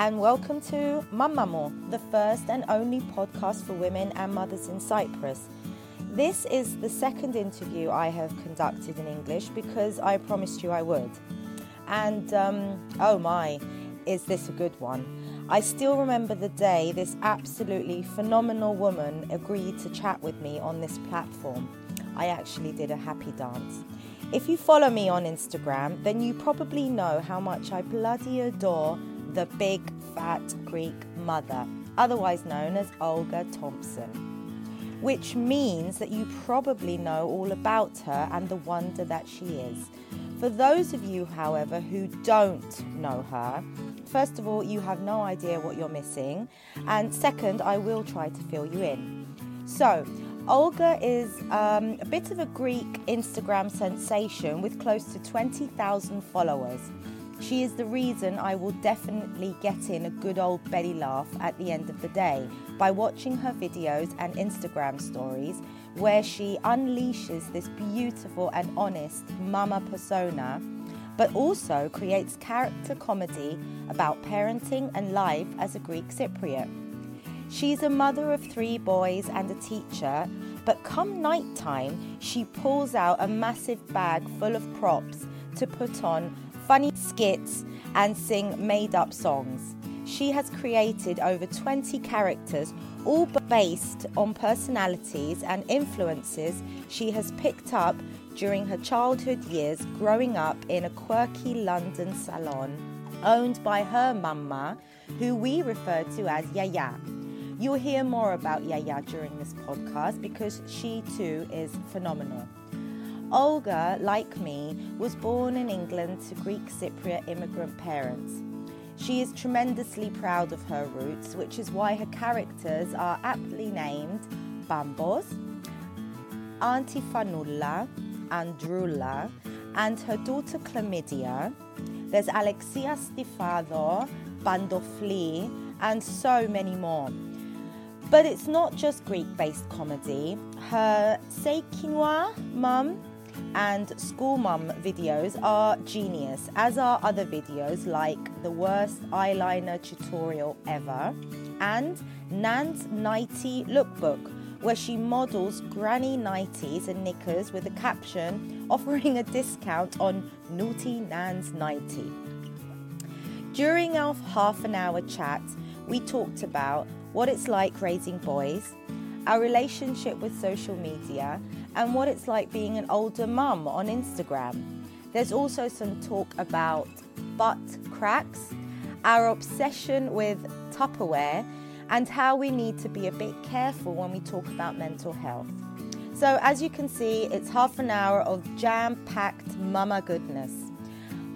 and welcome to Mamamo, the first and only podcast for women and mothers in Cyprus. This is the second interview I have conducted in English because I promised you I would. And um, oh my, is this a good one? I still remember the day this absolutely phenomenal woman agreed to chat with me on this platform. I actually did a happy dance. If you follow me on Instagram, then you probably know how much I bloody adore the big fat Greek mother, otherwise known as Olga Thompson, which means that you probably know all about her and the wonder that she is. For those of you, however, who don't know her, first of all, you have no idea what you're missing, and second, I will try to fill you in. So, Olga is um, a bit of a Greek Instagram sensation with close to 20,000 followers. She is the reason I will definitely get in a good old belly laugh at the end of the day by watching her videos and Instagram stories where she unleashes this beautiful and honest mama persona, but also creates character comedy about parenting and life as a Greek Cypriot. She's a mother of three boys and a teacher, but come night time, she pulls out a massive bag full of props to put on funny skits, and sing made up songs. She has created over 20 characters, all based on personalities and influences she has picked up during her childhood years growing up in a quirky London salon owned by her mama, who we refer to as Yaya. You'll hear more about Yaya during this podcast because she too is phenomenal. Olga, like me, was born in England to Greek Cypriot immigrant parents. She is tremendously proud of her roots, which is why her characters are aptly named Bambos, Auntie Fanulla, Andrula, and her daughter Chlamydia. There's Alexia Stifado, Bandofli, and so many more. But it's not just Greek based comedy. Her Seikinois mum and school mum videos are genius, as are other videos like the worst eyeliner tutorial ever and Nan's Nighty Lookbook, where she models granny nighties and knickers with a caption offering a discount on Naughty Nan's Nighty. During our half an hour chat, we talked about what it's like raising boys, our relationship with social media, and what it's like being an older mum on Instagram. There's also some talk about butt cracks, our obsession with Tupperware, and how we need to be a bit careful when we talk about mental health. So, as you can see, it's half an hour of jam packed mama goodness.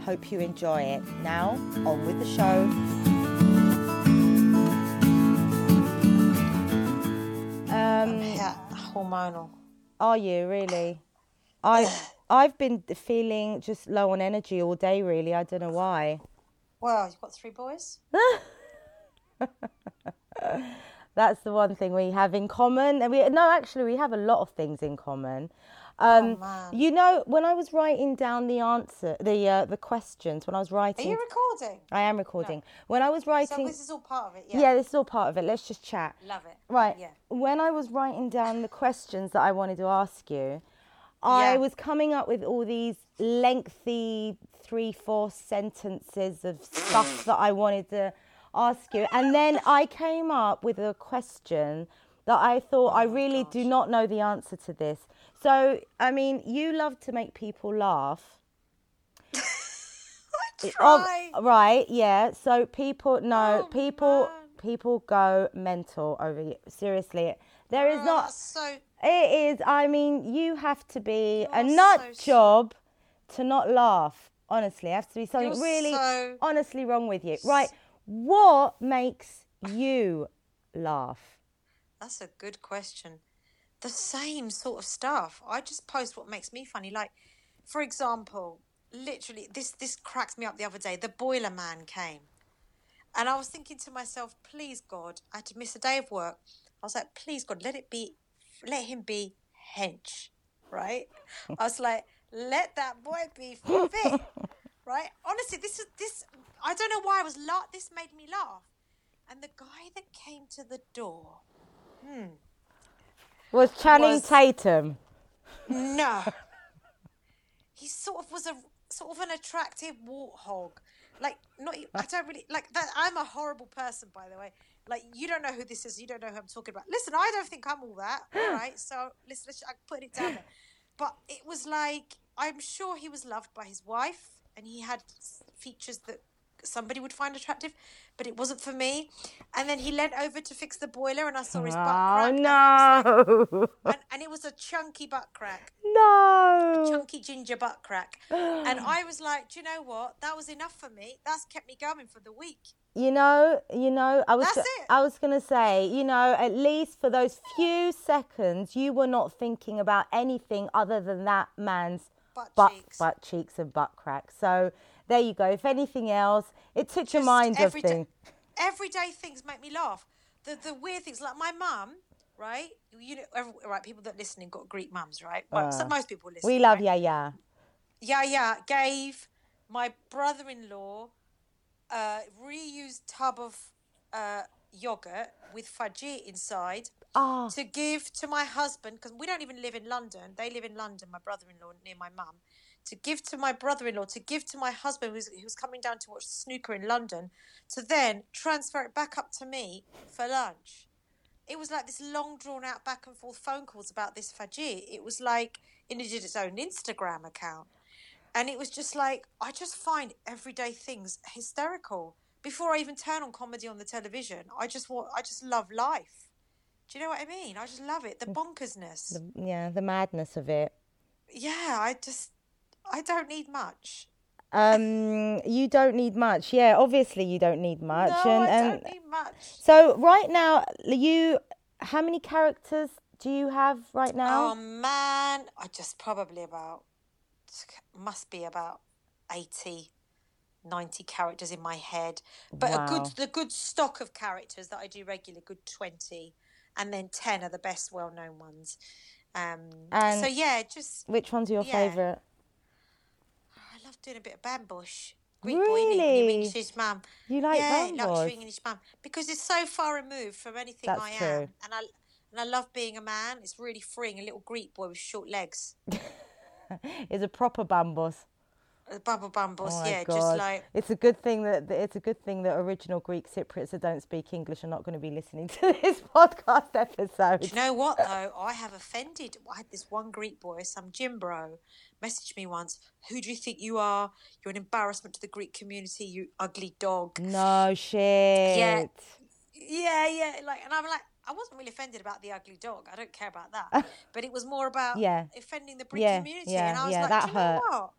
Hope you enjoy it. Now, on with the show. Um, yeah, hormonal. Are you really? I I've been feeling just low on energy all day. Really, I don't know why. Well, you've got three boys. That's the one thing we have in common, and we no, actually, we have a lot of things in common. Um, oh, you know, when I was writing down the answer, the uh, the questions, when I was writing, are you recording? I am recording. No. When I was writing, so this is all part of it. Yeah. yeah, this is all part of it. Let's just chat. Love it. Right. Yeah. When I was writing down the questions that I wanted to ask you, I Yeah. was coming up with all these lengthy three, four sentences of stuff that I wanted to ask you, and then I came up with a question that I thought oh I really do not know the answer to this. So, I mean, you love to make people laugh. I Oh, try. right, yeah. So people no, Oh, people man. people go mental over you. Seriously. There is Oh, not so. it is I mean, you have to be a nut so job to not laugh. Honestly, it has to be something You're really honestly wrong with you. Right. What makes you laugh? That's a good question. The same sort of stuff. I just post what makes me funny. Like, for example, literally, this this cracks me up. The other day, the boiler man came, and I was thinking to myself, "Please God, I had to miss a day of work." I was like, "Please God, let it be, let him be hench." Right? I was like, "Let that boy be fit." right? Honestly, this is this. I don't know why I was la- This made me laugh. And the guy that came to the door, Hmm. Was Channing Was- Tatum? no, he sort of was a sort of an attractive warthog. Like not, I don't really like that. I'm a horrible person, by the way. Like you don't know who this is. You don't know who I'm talking about. Listen, I don't think I'm all that. All right, so listen, let's- I put it down there. But it was like I'm sure he was loved by his wife, and he had features that somebody would find attractive, but it wasn't for me. And then he leant over to fix the boiler, and I saw his butt Oh crack. and no! like- and, and it was a chunky butt crack no! chunky ginger butt crack. And I was like, do you know what? That was enough for me. That's kept me going for the week. You know, you know, I was That's it. I was gonna say, you know, at least for those few seconds, you were not thinking about anything other than that man's Butt butt, cheeks. butt cheeks and butt crack. So there you go. If anything else, it took your mind off everyday- things. Everyday things make me laugh. The the weird things, like my mum, right? You know, every, right? People that listening got Greek mums, right? Well, so most people listen. Uh, We love right? yeah, yeah. Yeah, yeah. Gave my brother-in-law a reused tub of uh, yogurt with fajit inside Oh, to give to my husband because we don't even live in London. They live in London. My brother-in-law near my mum. To give to my brother-in-law, to give to my husband who's who's coming down to watch snooker in London, to then transfer it back up to me for lunch. It was like this long drawn out back and forth phone calls about this fajit. It was like and it did its own Instagram account. And it was just like I just find everyday things hysterical. Before I even turn on comedy on the television, I just want I just love life. Do you know what I mean? I just love it. The mm. bonkersness. yeah, the madness of it. Yeah, I just I don't need much. Um, you don't need much. Yeah, obviously you don't need much. no, and, I don't need much. so right now, you, how many characters do you have right now? Oh man, I just probably about must be about 80 90 characters in my head. But a good the good stock of characters that I do regularly, good 20 and then 10 are the best well-known ones. Um And- so yeah, just Which one's are your yeah. favorite? Doing a bit of bambush. Greek boy, innit? When you Really? English his mum. You like yeah, Bambos? luxury English mum. Because it's so far removed from anything That's I am. true. And I and I love being a man. It's really freeing. A little Greek boy with short legs. Is a proper bambos. Bubble bumbles, Oh yeah, God. just like it's a good thing that it's a good thing that original Greek Cypriots that don't speak English are not going to be listening to this podcast Do episode. you know what though? I have offended. I had this one Greek boy, some gym bro, message me once. Who do you think you are? You're an embarrassment to the Greek community. You ugly dog. No shit. Yeah, yeah. yeah. Like, and I'm like, I wasn't really offended about the ugly dog. I don't care about that. But it was more about Yeah. offending the Greek Yeah, community. yeah, and I was yeah, like, that do you know hurt.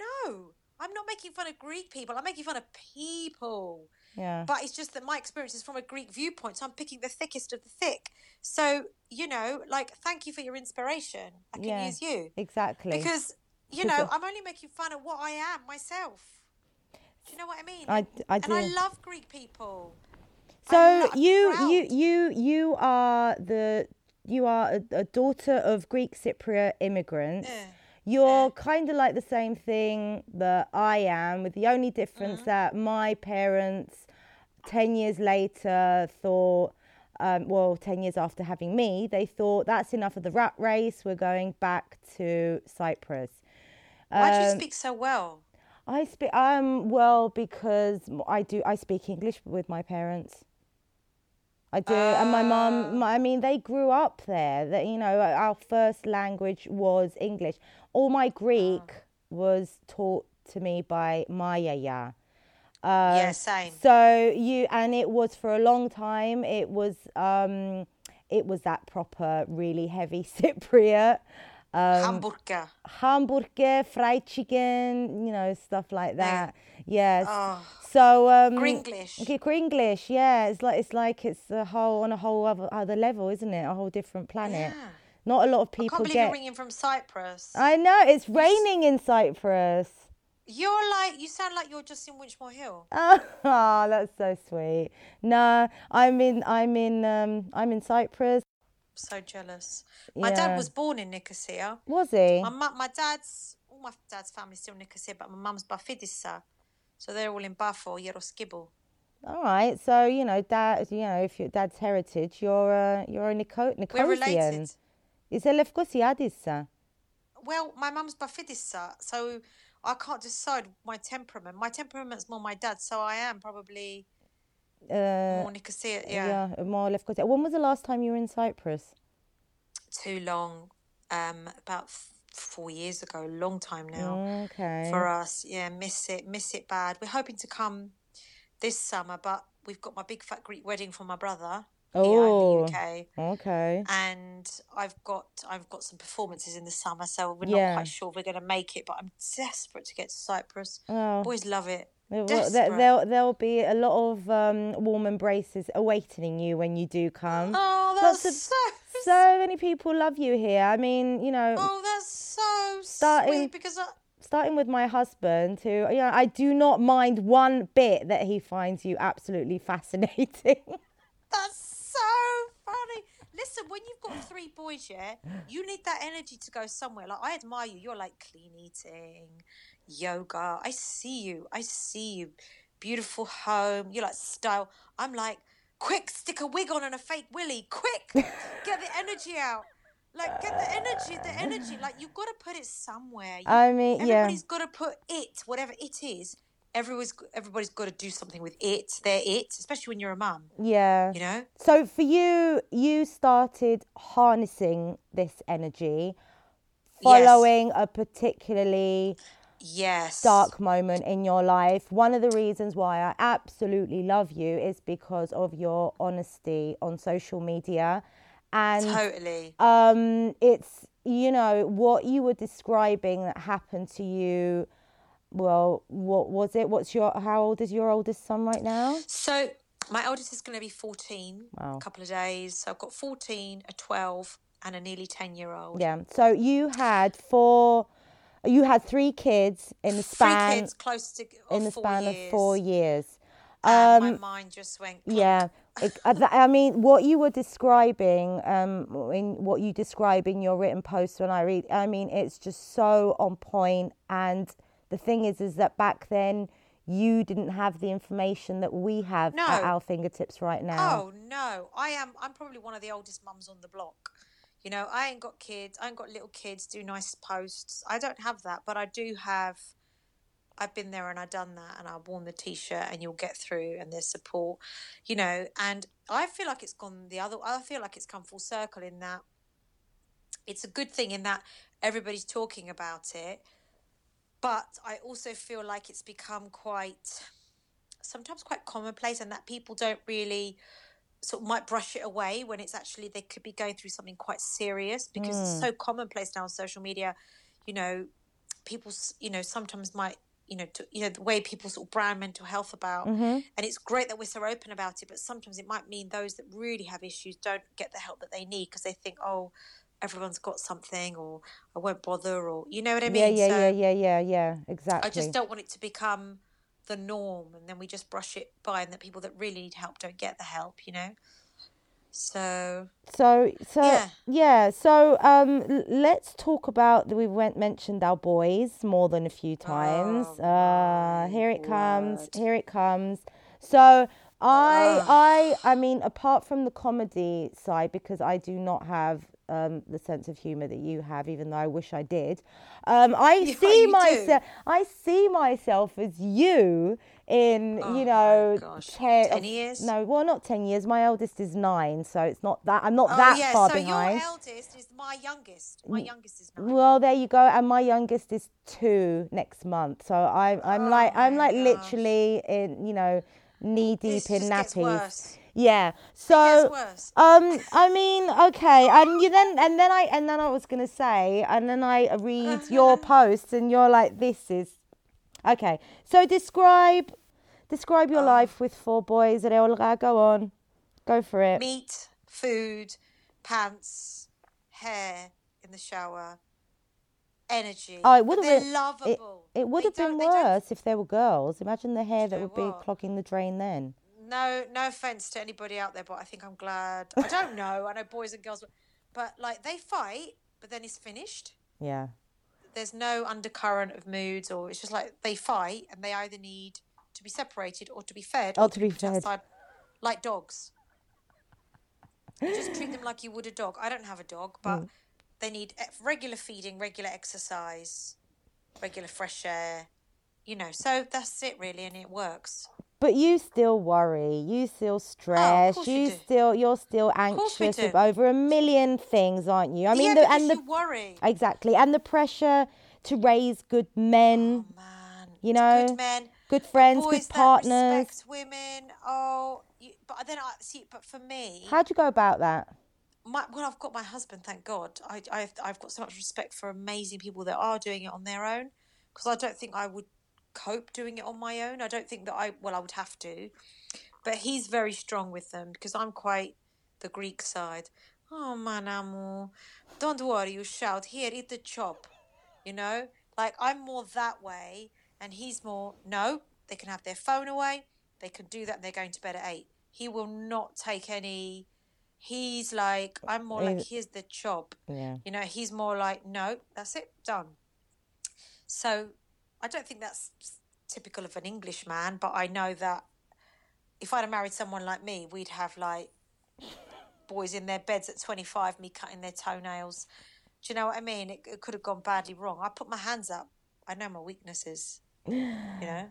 No, I'm not making fun of Greek people. I'm making fun of people. Yeah. But it's just that my experience is from a Greek viewpoint, so I'm picking the thickest of the thick. So, you know, like, thank you for your inspiration. I can Yeah. use you. Exactly. Because, you know, I'm only making fun of what I am myself. Do you know what I mean? I, I and. I love Greek people. So I'm you proud. you you you are the you are a, a daughter of Greek Cypriot immigrants. Eh, You're kind of like the same thing that I am, with the only Mm-hmm. difference that my parents, ten years later, thought. Um, well, 10 years after having me, they thought that's enough of the rat race. We're going back to Cyprus. Why do you Um, speak so well? I speak um well because I do I speak English with my parents. I do, and my mum. my- I mean, they grew up there. That you know, our first language was English. All my Greek was taught to me by my yaya. Um, yeah, same. So you and it was for a long time. It was um, it was that proper, really heavy Cypriot. Um, Hamburger. hamburger, fried chicken, you know, stuff like that. Yes. Oh, So um Gringlish. Okay, Gringlish, yeah. It's like it's like it's a whole on a whole other other level, isn't it? A whole different planet. Yeah. Not a lot of I people can't believe get you're ringing from Cyprus. I know, it's raining in Cyprus. You're like, you sound like you're just in Winchmore Hill. Oh, that's so sweet. No, I'm in I'm in um I'm in Cyprus. So jealous. My Yeah. dad was born in Nicosia. Was he? My my dad's, all my dad's family's still Nicosia, but my mum's Bafidissa. So they're all in Bafo, Yeroskibble. All right. So you know, dad. You know, if your dad's heritage, you're uh, you're a Nico- We're related. Is it Lefkosiadissa? Well, my mum's Bafidissa, so I can't decide my temperament. My temperament's more my dad's, so I am probably Uh, more Nicosia. Yeah. yeah, more Lefkosia. When was the last time you were in Cyprus? too long. Um, about four years ago, a long time now Okay. for us. Yeah, miss it, miss it bad. We're hoping to come this summer, but we've got my big fat Greek wedding for my brother Oh. in the UK, Okay. and I've got I've got some performances in the summer, so we're Yeah. not quite sure if we're going to make it. But I'm desperate to get to Cyprus. Oh. Boys love it. There- well, there, Desperate. there'll, there'll be a lot of um, warm embraces awaiting you when you do come. Oh, Lots that's of- so. So many people love you here. I mean, you know, Oh, that's so Starting- sweet because I, starting with my husband, who, you know, I do not mind one bit that he finds you absolutely fascinating. That's so funny. Listen, when you've got three boys, yeah, you need that energy to go somewhere. Like I admire you. You're like clean eating, yoga. I see you. I see you. Beautiful home. You're like style. I'm like, quick, stick a wig on and a fake willy. Quick, get the energy out. Like get the energy, the energy. Like you've got to put it somewhere. You- I mean, yeah. Everybody's got to put it, whatever it is. Everyone's everybody's got to do something with it. They're it, especially when you're a mum. Yeah. You know. So for you, you started harnessing this energy following a particularly Yes. dark moment in your life. One of the reasons why I absolutely love you is because of your honesty on social media. And Totally. um, it's, you know, what you were describing that happened to you. Well, what was it? What's your, how old is your oldest son right now? So my eldest is going to be 14 Wow. a couple of days. So I've got 14, a 12, and a nearly 10 year old. Yeah. So you had four, you had three kids in the span Three kids close to of in the four span years. of four years. And Um, my mind just went. Yeah, I mean, what you were describing, um, in what you describe in your written post when I read, I mean, it's just so on point. And the thing is, is that back then you didn't have the information that we have at our fingertips right now. Oh no, I am. I'm probably one of the oldest mums on the block. You know, I ain't got kids. I ain't got little kids. Do nice posts. I don't have that, but I do have. I've been there and I've done that, and I've worn the t-shirt, and you'll get through, and there's support. You know, and I feel like it's gone the other. I feel like it's come full circle in that. It's a good thing in that everybody's talking about it, but I also feel like it's become quite sometimes quite commonplace and that people don't really sort of might brush it away when it's actually they could be going through something quite serious because it's mm. so commonplace now on social media you know people you know sometimes might you know to, you know the way people sort of brand mental health about mm-hmm. and it's great that we're so open about it but sometimes it might mean those that really have issues don't get the help that they need because they think oh everyone's got something or i won't bother or you know what i mean yeah, yeah, So- yeah, yeah, yeah, yeah, exactly. I just don't want it to become the norm and then we just brush it by and that people that really need help don't get the help, you know? So So, so yeah. Yeah. So, um, let's talk about. We went mentioned our boys more than a few times. Oh, uh, here it comes. word. Here it comes. So, I, I, I mean, apart from the comedy side, because I do not have um, the sense of humor that you have, even though I wish I did. Um, I Yeah, see myself. I see myself as you in, Oh you know, gosh. ten, years? No, well, not ten years. My eldest is nine, so it's not that. I'm not Oh that yeah, far so behind. your eldest is my youngest. My youngest is nine. Well, there you go. And my youngest is two next month, so I'm I'm like I'm Oh like gosh. literally in you know knee deep This in nappies. Yeah. So um, I mean, okay, and you then and then I and then I was gonna say, and then I read your post, and you're like, this is okay. So describe describe Oh. your life with four boys. Olga, go on, go for it. Meat, food, pants, hair in the shower, energy. Oh, it would have been it, lovable. it would have been don't- they don't worse if there were girls. Imagine the hair that would be clogging the drain then. No no offense to anybody out there but i think i'm glad i don't know i know boys and girls but like they fight but then it's finished Yeah. there's no undercurrent of moods or it's just like they fight and they either need to be separated or to be fed Or or to be fed. outside like dogs. You just treat them like you would a dog. I don't have a dog, but Mm. they need regular feeding, regular exercise, regular fresh air. You know, so that's it really, and it works. But you still worry. You still oh, stress. Oh, you you do. still you're still anxious do. over a million things, aren't you? I mean, yeah, the, and the worry. exactly, and the pressure to raise good men, Oh man, you know, good men, good friends, good partners. women. Oh, you, but then I see. But for me, How'd you go about that? my, well, I've got my husband, thank God. I, I've, I've got so much respect for amazing people that are doing it on their own because I don't think I would cope doing it on my own. I don't think that I, well, I would have to. But he's very strong with them because I'm quite the Greek side. Oh, man, amor, don't worry, you shout. Here, eat the chop. You know? Like, I'm more that way, and he's more, no, they can have their phone away. They can do that, and they're going to bed at eight. He will not take any. He's like, I'm more like, here's the chop. Yeah. You know, he's more like, no, that's it, done. So I don't think that's typical of an English man, but I know that if I'd have married someone like me, we'd have like boys in their beds at 25, me cutting their toenails. Do you know what I mean? It, it could have gone badly wrong. I put my hands up. I know my weaknesses. You know?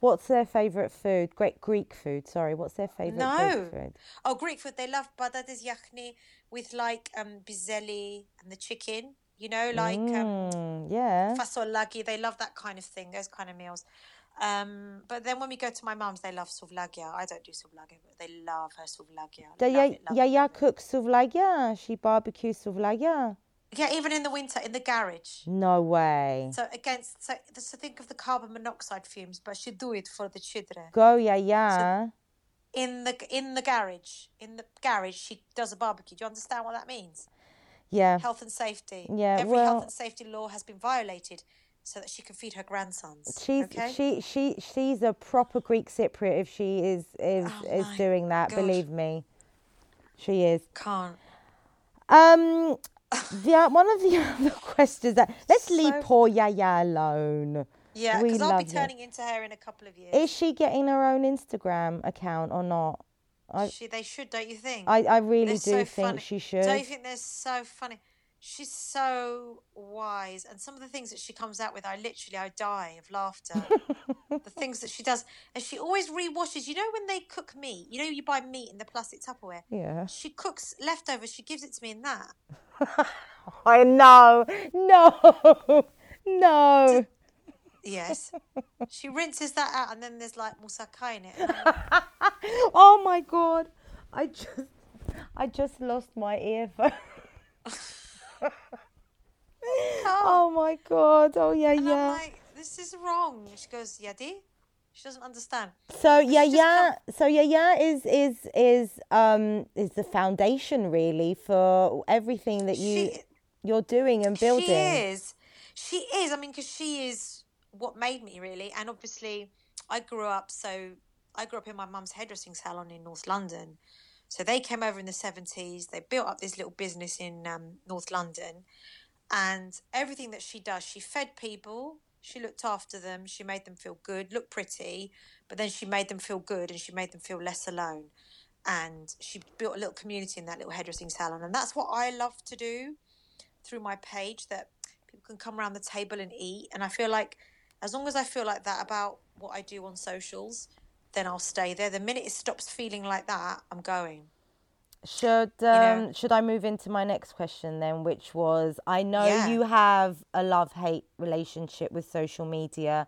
What's their favourite food? Great Greek food. Sorry, what's their favourite No. Greek food? Oh, Greek food. They love patates yakni with like um bizeli and the chicken. You know, like um Mm, yeah. fasolaki. They love that kind of thing, those kind of meals. Um, but then when we go to my mum's, they love souvlagia. I don't do souvlagia, but they love her souvlagia. Do Love ya- it, love it, Yaya love cook souvlaki? She barbecues souvlaki? Yeah, even in the winter, in the garage. No way. So against, so, so think of the carbon monoxide fumes, but she do it for the children. Go Yaya. In the in the garage, in the garage, she does a barbecue. Do you understand what that means? Yeah. Health and safety. Yeah, Every well- health and safety law has been violated, so that she can feed her grandsons. She's okay? she she she's a proper Greek Cypriot if she is is Oh is doing that. God. Believe me, she is. Can't. Um, the one of the other questions that let's leave poor Yaya alone. Yeah, because I'll be turning into her in a couple of years. Is she getting her own Instagram account or not? I she, they should, don't you think? I, I really They're do so think funny. she should. Don't you think they're so funny? She's so wise, and some of the things that she comes out with, I literally, I die of laughter. the things that she does, and she always rewashes. You know when they cook meat, you know you buy meat in the plastic Tupperware. Yeah. She cooks leftovers. She gives it to me in that. I know. No. No. Yes, she rinses that out, and then there's like moussaka in it. and I'm like, Oh my god. I just I just lost my earphone. oh my god. Oh yeah, and I'm yeah. like, this is wrong. She goes, Yadi. She doesn't understand. So yeah, yeah. So yeah, yeah is is is um is the foundation really for everything that you She- you're doing and building. She is. She is. I mean, because she is what made me really. And obviously, I grew up. So I grew up in my mum's hairdressing salon in North London. So they came over in the seventies. They built up this little business in um, North London, and everything that she does, she fed people. She looked after them. She made them feel good, look pretty, but then she made them feel good and she made them feel less alone. And she built a little community in that little hairdressing salon. And that's what I love to do through my page that people can come around the table and eat. And I feel like as long as I feel like that about what I do on socials, then I'll stay there. The minute it stops feeling like that, I'm going. Should um know? should I move into my next question then, which was I know Yeah. you have a love hate relationship with social media.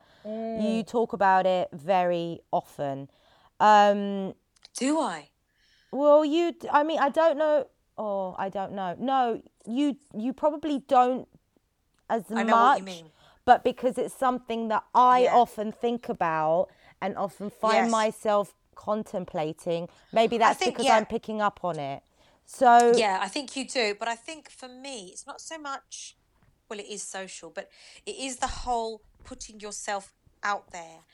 You talk about it very often. Um Do I? well you I mean I don't know oh I don't know. No, you you probably don't as I much know what you mean. but because it's something that I Yeah. often think about and often find Yes. myself contemplating. Maybe that's think, because yeah. I'm picking up on it. So Yeah, I think you do. But I think for me, it's not so much, well, it is social, but it is the whole putting yourself out there.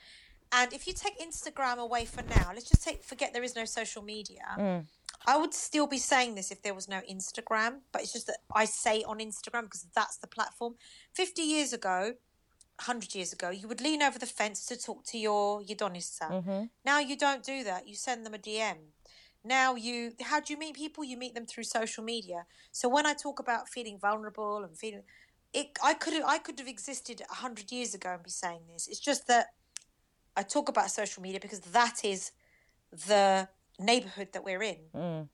And if you take Instagram away for now, let's just take forget there is no social media. Mm. I would still be saying this if there was no Instagram, but it's just that I say on Instagram because that's the platform. 50 years ago, 100 years ago, you would lean over the fence to talk to your Yidonissa. Mm-hmm. Now you don't do that. You send them a DM. Now you, how do you meet people? You meet them through social media. So when I talk about feeling vulnerable and feeling, it, I could have, I could have existed 100 years ago and be saying this. It's just that I talk about social media because that is the neighborhood that we're in. Mm.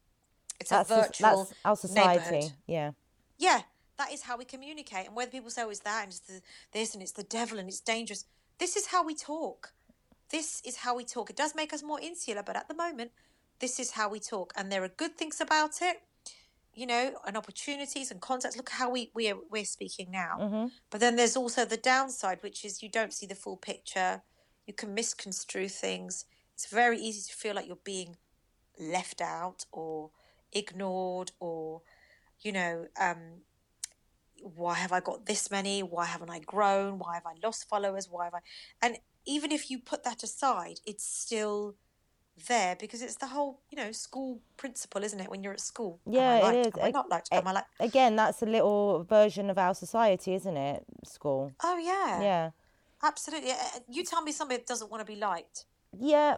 It's That's, a virtual that's our society. Yeah. Yeah, that is how we communicate. And whether people say, oh, it's that and it's the, this and it's the devil and it's dangerous, this is how we talk. This is how we talk. It does make us more insular, but at the moment, this is how we talk. And there are good things about it, you know, and opportunities and contacts. Look how we, we are, we're speaking now. Mm-hmm. But then there's also the downside, which is you don't see the full picture. You can misconstrue things. It's very easy to feel like you're being left out or ignored or, you know, um, why have I got this many? Why haven't I grown? Why have I lost followers? Why have I? And even if you put that aside, it's still there because it's the whole, you know, school principle, isn't it? When you're at school, am I Yeah, it is. Am I not liked am I like? Again, that's a little version of our society, isn't it? School. Oh yeah, Yeah. absolutely. You tell me somebody that doesn't want to be liked. Yeah.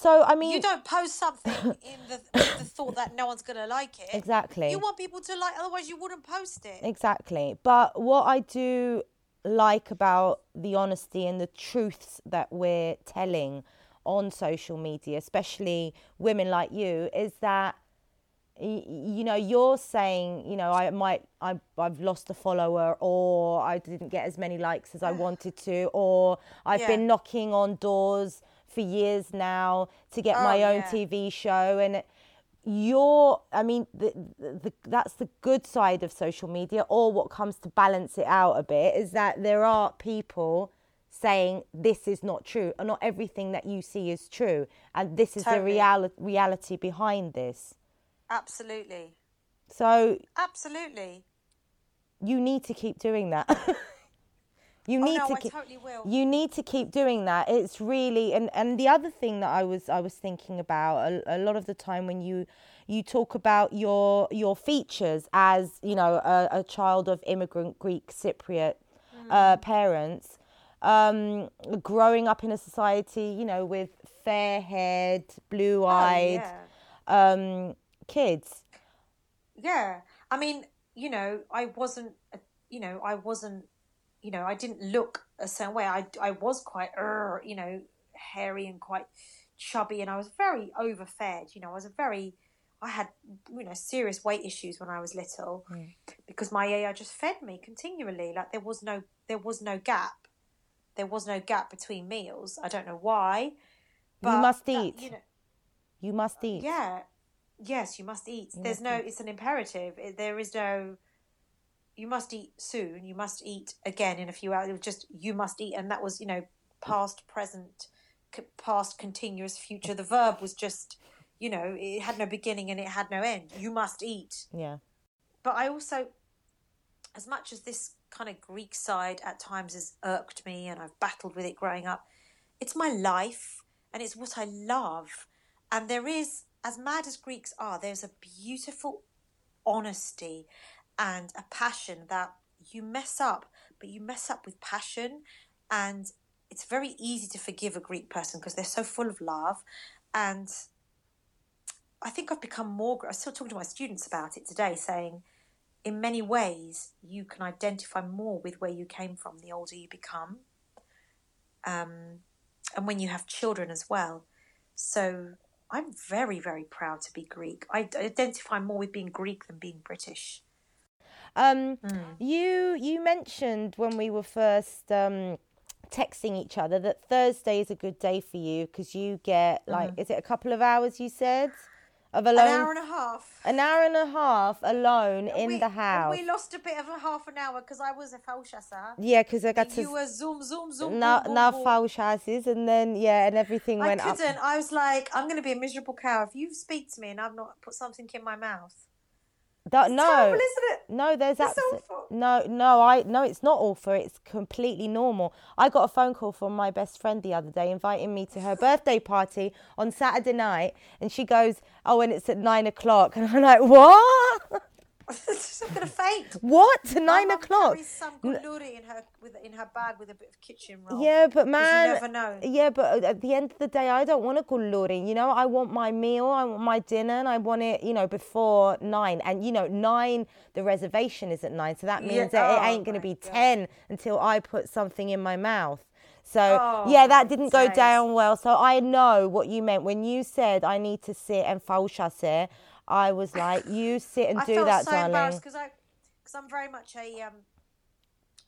So, I mean, You don't post something in the the thought that no one's gonna like it. exactly. You want people to like, otherwise you wouldn't post it. Exactly. But what I do like about the honesty and the truths that we're telling on social media, especially women like you, is that you know you're saying you know I might I I've lost a follower or I didn't get as many likes as I wanted to or I've Yeah. been knocking on doors for years now to get Oh, my own yeah. TV show and you're i mean the, the, that's the good side of social media or what comes to balance it out a bit is that there are people saying this is not true and not everything that you see is true and this is the Totally. reali- reality behind this Absolutely, so absolutely. you need to keep doing that you Oh need no, to I keep totally will. you need to keep doing that it's really and and the other thing that i was i was thinking about a, a lot of the time when you you talk about your your features as you know a, a child of immigrant greek cypriot uh, Mm. parents um growing up in a society you know with fair haired blue eyed Oh, yeah. um kids Yeah, I mean, you know, I wasn't, uh, you know, I wasn't, you know, I didn't look a certain way. I, I was quite, er, you know, hairy and quite chubby, and I was very overfed. You know, I was a very, I had, you know, serious weight issues when I was little because my yaya just fed me continually. Like there was no, there was no gap. There was no gap between meals. I don't know why. But must that- eat. you know, you must eat yeah. Yes, you must eat. There's no. It's an imperative. There is no. You must eat soon. You must eat again in a few hours. It was just you must eat, and that was you know past, present, past, continuous, future. The verb was just you know it had no beginning and it had no end. You must eat. yeah But I also, as much as this kind of Greek side at times has irked me and I've battled with it growing up, it's my life and it's what I love. And there is, as mad as Greeks are, there's a beautiful honesty and a passion that you mess up, but you mess up with passion. And it's very easy to forgive a Greek person because they're so full of love. And I think I've become more. I still talking to my students about it today, saying, in many ways, you can identify more with where you came from the older you become, um, and when you have children as well. So I'm very, very proud to be Greek. I identify more with being Greek than being British. Um, Hmm. you you mentioned when we were first um, texting each other that Thursday is a good day for you because you get like is it a couple of hours you said of alone An hour and a half. an hour and a half alone in we, the house. we lost a bit of a half an hour because I was a falshasa. yeah, because I got And to you were zoom, zoom, zoom. now boom, now and then yeah and everything I went up. couldn't. I was like, I'm going to be a miserable cow if you speak to me and I've not put something in my mouth. No, It's no, terrible, isn't it? no. There's It's abso- awful. no, no. I no, it's not awful. It's completely normal. I got a phone call from my best friend the other day, inviting me to her birthday party on Saturday night, and she goes, "Oh, and it's at nine o'clock," and I'm like, "What?" I'm gonna faint. What? Nine o'clock? some guluri in her with in her bag with a bit of kitchen roll. Yeah, but man, you never know. yeah, but at the end of the day, I don't want to kulluri. You know, I want my meal, I want my dinner, and I want it, you know, before nine. And you know, nine, the reservation is at nine, so that Yeah, means that it oh ain't going to be God. ten until I put something in my mouth. So Oh, yeah, that didn't go days. down well. So I know what you meant when you said I need to sit and fausha sit. I was like, you sit and I do felt that, so darling. embarrassed because I, because I'm very much a um,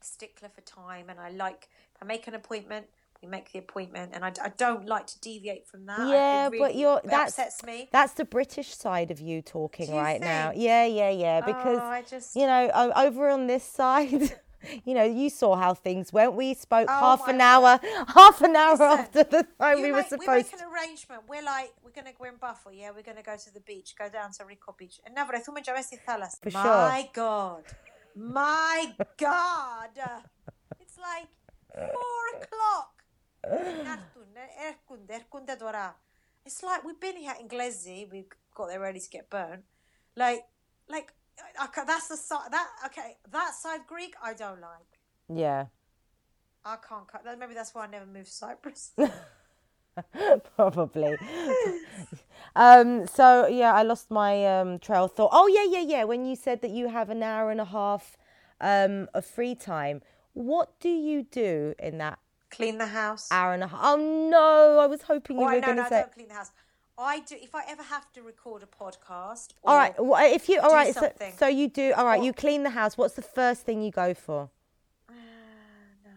stickler for time, and I like if I make an appointment, we make the appointment, and I, I don't like to deviate from that. Yeah, but you're that's upsets me. that's the British side of you talking you right now. Yeah, yeah, yeah. Because oh, just you know, over on this side, you know, you saw how things went. We spoke Oh half an hour, half an hour Listen, after the time we were make, supposed. we make an arrangement. We're like, we're gonna we're in Buffalo, yeah. We're gonna go to the beach, go down to Rico Beach. And never, tú me llamas y thalas. For sure. My God, my God, it's like four o'clock. Nartun, erkunde, erkunde dora. It's like we've been here in Glezi. We got there ready to get burnt. Like, like okay, that's the side. That okay, that side Greek I don't like. yeah, I can't cut. that- Maybe that's why I never moved to Cyprus. probably. um. So yeah, I lost my um trail of thought. Oh yeah, yeah, yeah. When you said that you have an hour and a half um of free time, what do you do in that Clean the house. hour and a half? Oh no, I was hoping you Oh, were no, going to no, I say. don't clean the house. I do. If I ever have to record a podcast, All right. Well, if you all right, so, so you do. All right, Or- you clean the house. What's the first thing you go for? Ah, no,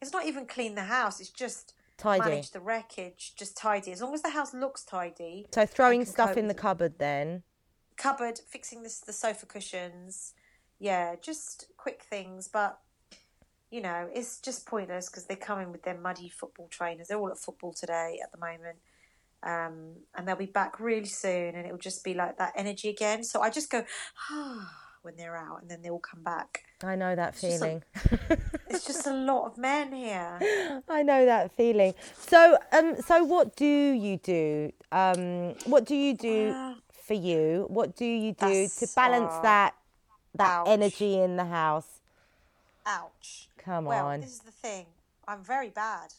it's not even clean the house. It's just Tidy. manage the wreckage, just tidy. As long as the house looks tidy. So throwing stuff in the cupboard then. Cupboard, fixing this, the sofa cushions. Yeah, just quick things, but. You know, it's just pointless because they come in with their muddy football trainers. They're all at football today at the moment. Um, and they'll be back really soon and it'll just be like that energy again. So I just go, ah, when they're out and then they all come back. I know that just a- feeling. It's just a lot of men here. I know that feeling. So um, so what do you do? Um, what do you do Ah. for you? What do you do to balance uh, that that ouch. energy in the house? Ouch. Come well, on. this is the thing. I'm very bad.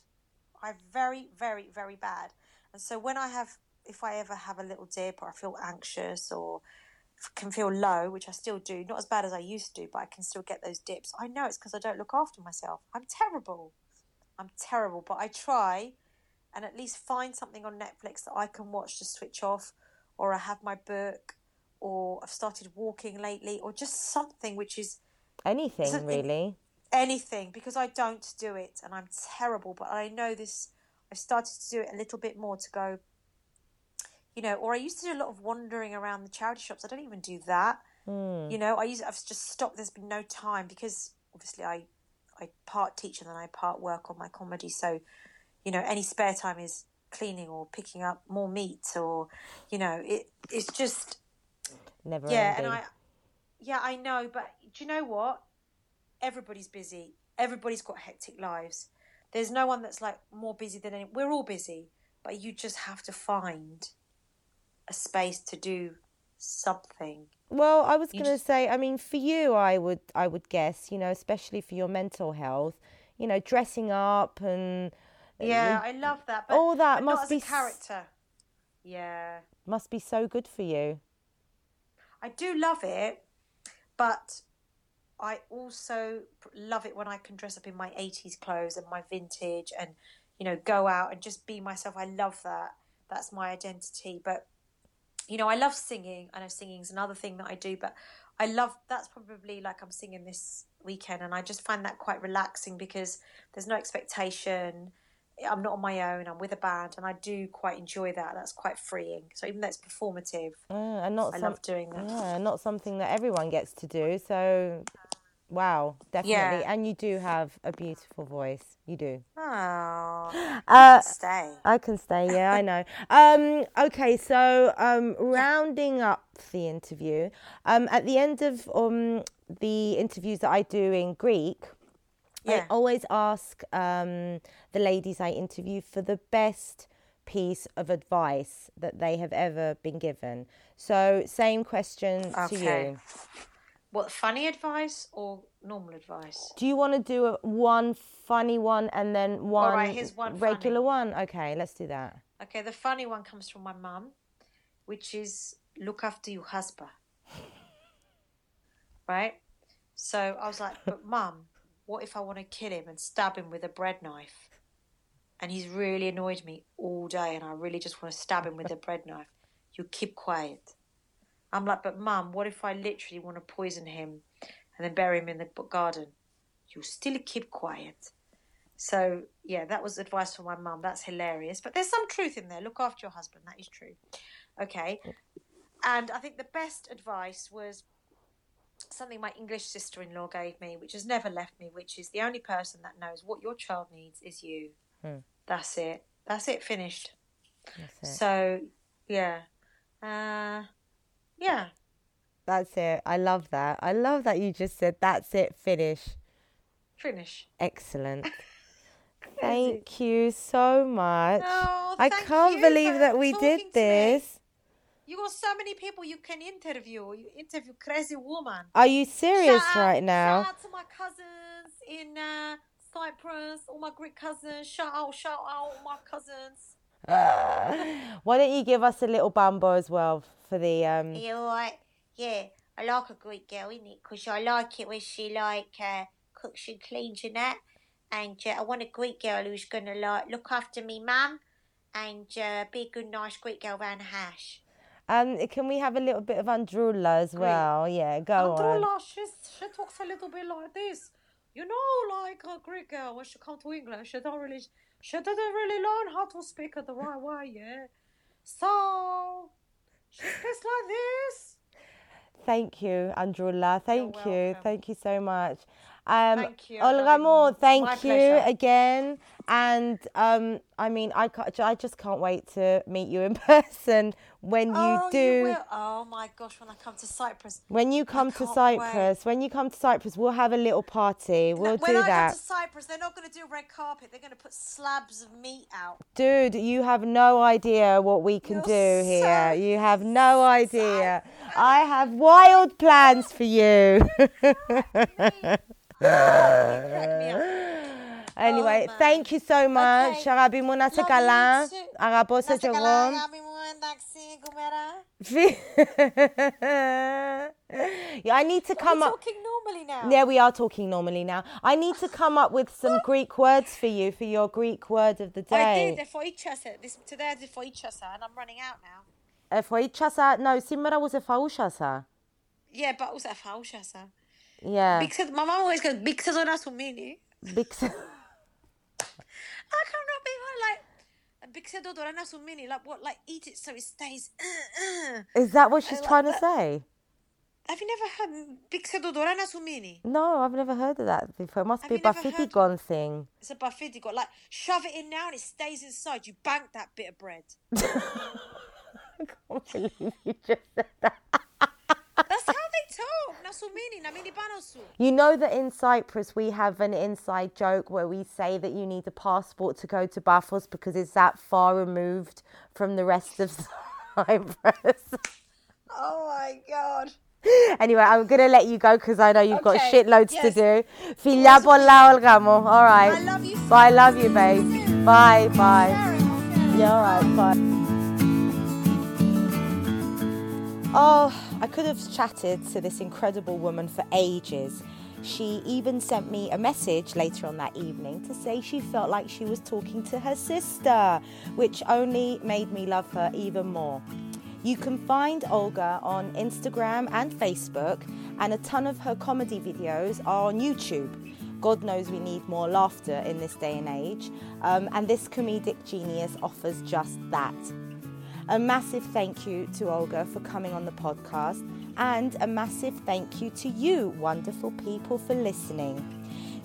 I'm very, very, very bad. And so when I have, if I ever have a little dip or I feel anxious or can feel low, which I still do, not as bad as I used to, but I can still get those dips. I know it's because I don't look after myself. I'm terrible. I'm terrible, but I try and at least find something on Netflix that I can watch to switch off, or I have my book, or I've started walking lately, or just something which is Anything really? anything because I don't do it and I'm terrible, but I know this. I started to do it a little bit more to go, you know, or I used to do a lot of wandering around the charity shops. I don't even do that. Hmm. You know, I use I've just stopped. There's been no time because obviously I I part teach and then I part work on my comedy. So, you know, any spare time is cleaning or picking up more meat or, you know, it it's just Never yeah, ending. and I, yeah, I know, but do you know what? Everybody's busy. Everybody's got hectic lives. There's no one that's like more busy than any. We're all busy, but you just have to find a space to do something. Well, I was going to just- say, I mean, for you, I would, I would guess, you know, especially for your mental health, you know, dressing up and Yeah, I love that. But, all that must be character. Yeah, must be so good for you. I do love it, but I also love it when I can dress up in my 80s clothes and my vintage and, you know, go out and just be myself. I love that. That's my identity. But, you know, I love singing. I know singing is another thing that I do, but I love that's probably like I'm singing this weekend and I just find that quite relaxing because there's no expectation. I'm not on my own. I'm with a band, and I do quite enjoy that. That's quite freeing. So even though it's performative, Uh, and not I some, love doing that. yeah, not something that everyone gets to do. So, wow, definitely. Yeah. And you do have a beautiful voice. You do. Oh, Uh, stay. I can stay. Yeah, I know. Um, okay, so um, rounding up the interview, um, at the end of um, the interviews that I do in Greek, I always ask um, the ladies I interview for the best piece of advice that they have ever been given. So, same question to Okay. you. What funny advice or normal advice? Do you want to do a, one funny one and then one right, one regular funny. one? Okay, let's do that. Okay, the funny one comes from my mum, which is look after your husband. right? So I was like, but mum, what if I want to kill him and stab him with a bread knife? And he's really annoyed me all day and I really just want to stab him with a bread knife. You keep quiet. I'm like, but mum, what if I literally want to poison him and then bury him in the garden? You'll still keep quiet. So yeah, that was advice from my mum. That's hilarious, but there's some truth in there. Look after your husband. That is true. Okay, and I think the best advice was something my English sister-in-law gave me, which has never left me. Which is the only person that knows what your child needs is you. Hmm. That's it. That's it. Finished. That's it. So yeah, uh, yeah. That's it. I love that. I love that you just said that's it, finish. Finish. Excellent. Thank you so much. Oh, I can't you believe that we did this. You got so many people you can interview. You interview crazy woman. Are you serious Shout out- right now? Shout out to my cousins in uh, Cyprus, all my Greek cousins. Shout out, shout out, all my cousins. Why don't you give us a little bumbo as well for the um Yeah, right. Yeah, I like a Greek girl, innit? Because I like it when she like uh, cooks and cleans and that. And uh, I want a Greek girl who's gonna like look after me mum and uh, be a good, nice Greek girl around the house. um can we have a little bit of Andrula as well? Yeah, go on. Andrula, she's, she talks a little bit like this. You know, like a Greek girl, when she come to England, she don't really, she didn't really learn how to speak the right way, yeah. So, she speaks like this. Thank you, Andrula. Thank you. welcome. Thank you so much. Um, Thank you, Olga. Moore, thank My you pleasure. again. And um, I mean, I, I just can't wait to meet you in person when you oh, do. You. Oh my gosh, when I come to Cyprus. When you come to can't wait. Cyprus, when you come to Cyprus, we'll have a little party. We'll when do I that. come to Cyprus, they're not going to do red carpet. They're going to put slabs of meat out. Dude, you have no idea what we can You're do here. so You have no idea. I have wild plans for you. Crack me up. anyway, man. thany you so much. Okay. Αγάπη μου, να σε Love καλά. you too. Αγαπώ Να σε είστε κι καλά, εγώ. αγάπη μου, εντάξει, κουμέρα. Yeah, I need to We're come up. talking normally now. Yeah, we are talking normally now. I need to come up with some Greek words for you for your Greek word of the I day. did for each other. This today I did for each other, and I'm running out now. Εφοήτσασα, no, σήμερα was εφαούσασα. Yeah, but also for Yeah. Because my mom always goes, because of us mini. Because, I cannot be like, because of the su mini. Like what? Like eat it so it stays. Uh, uh. is that what she's like trying to that. say? Have you never heard because of the su mini? No, I've never heard of that before. It must Have be a you never Buffy heard- gone thing. It's a got like shove it in now and it stays inside. You bank that bit of bread. I can't believe you just said that. You know that in Cyprus we have an inside joke where we say that you need a passport to go to Paphos because it's that far removed from the rest of Cyprus. oh my god. Anyway, I'm gonna let you go because I know you've okay. got shitloads yes. to do. Filha bola. All right. I love you. Bye. I love you, babe. Bye. Bye. All right. Bye. Oh. I could have chatted to this incredible woman for ages. She even sent me a message later on that evening to say she felt like she was talking to her sister, which only made me love her even more. You can find Olga on Instagram and Facebook, and a ton of her comedy videos are on YouTube. God knows we need more laughter in this day and age, um, and this comedic genius offers just that. A massive thank you to Olga for coming on the podcast, and a massive thank you to you, wonderful people, for listening.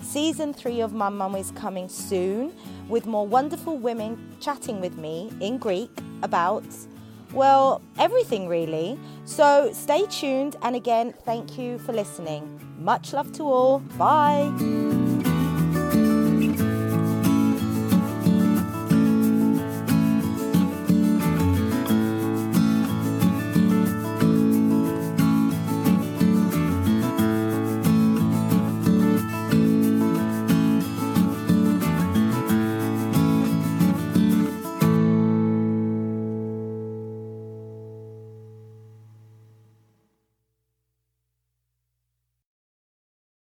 Season three of Mum Mum is coming soon with more wonderful women chatting with me in Greek about, well, everything really. So stay tuned, and again, thank you for listening. Much love to all. Bye.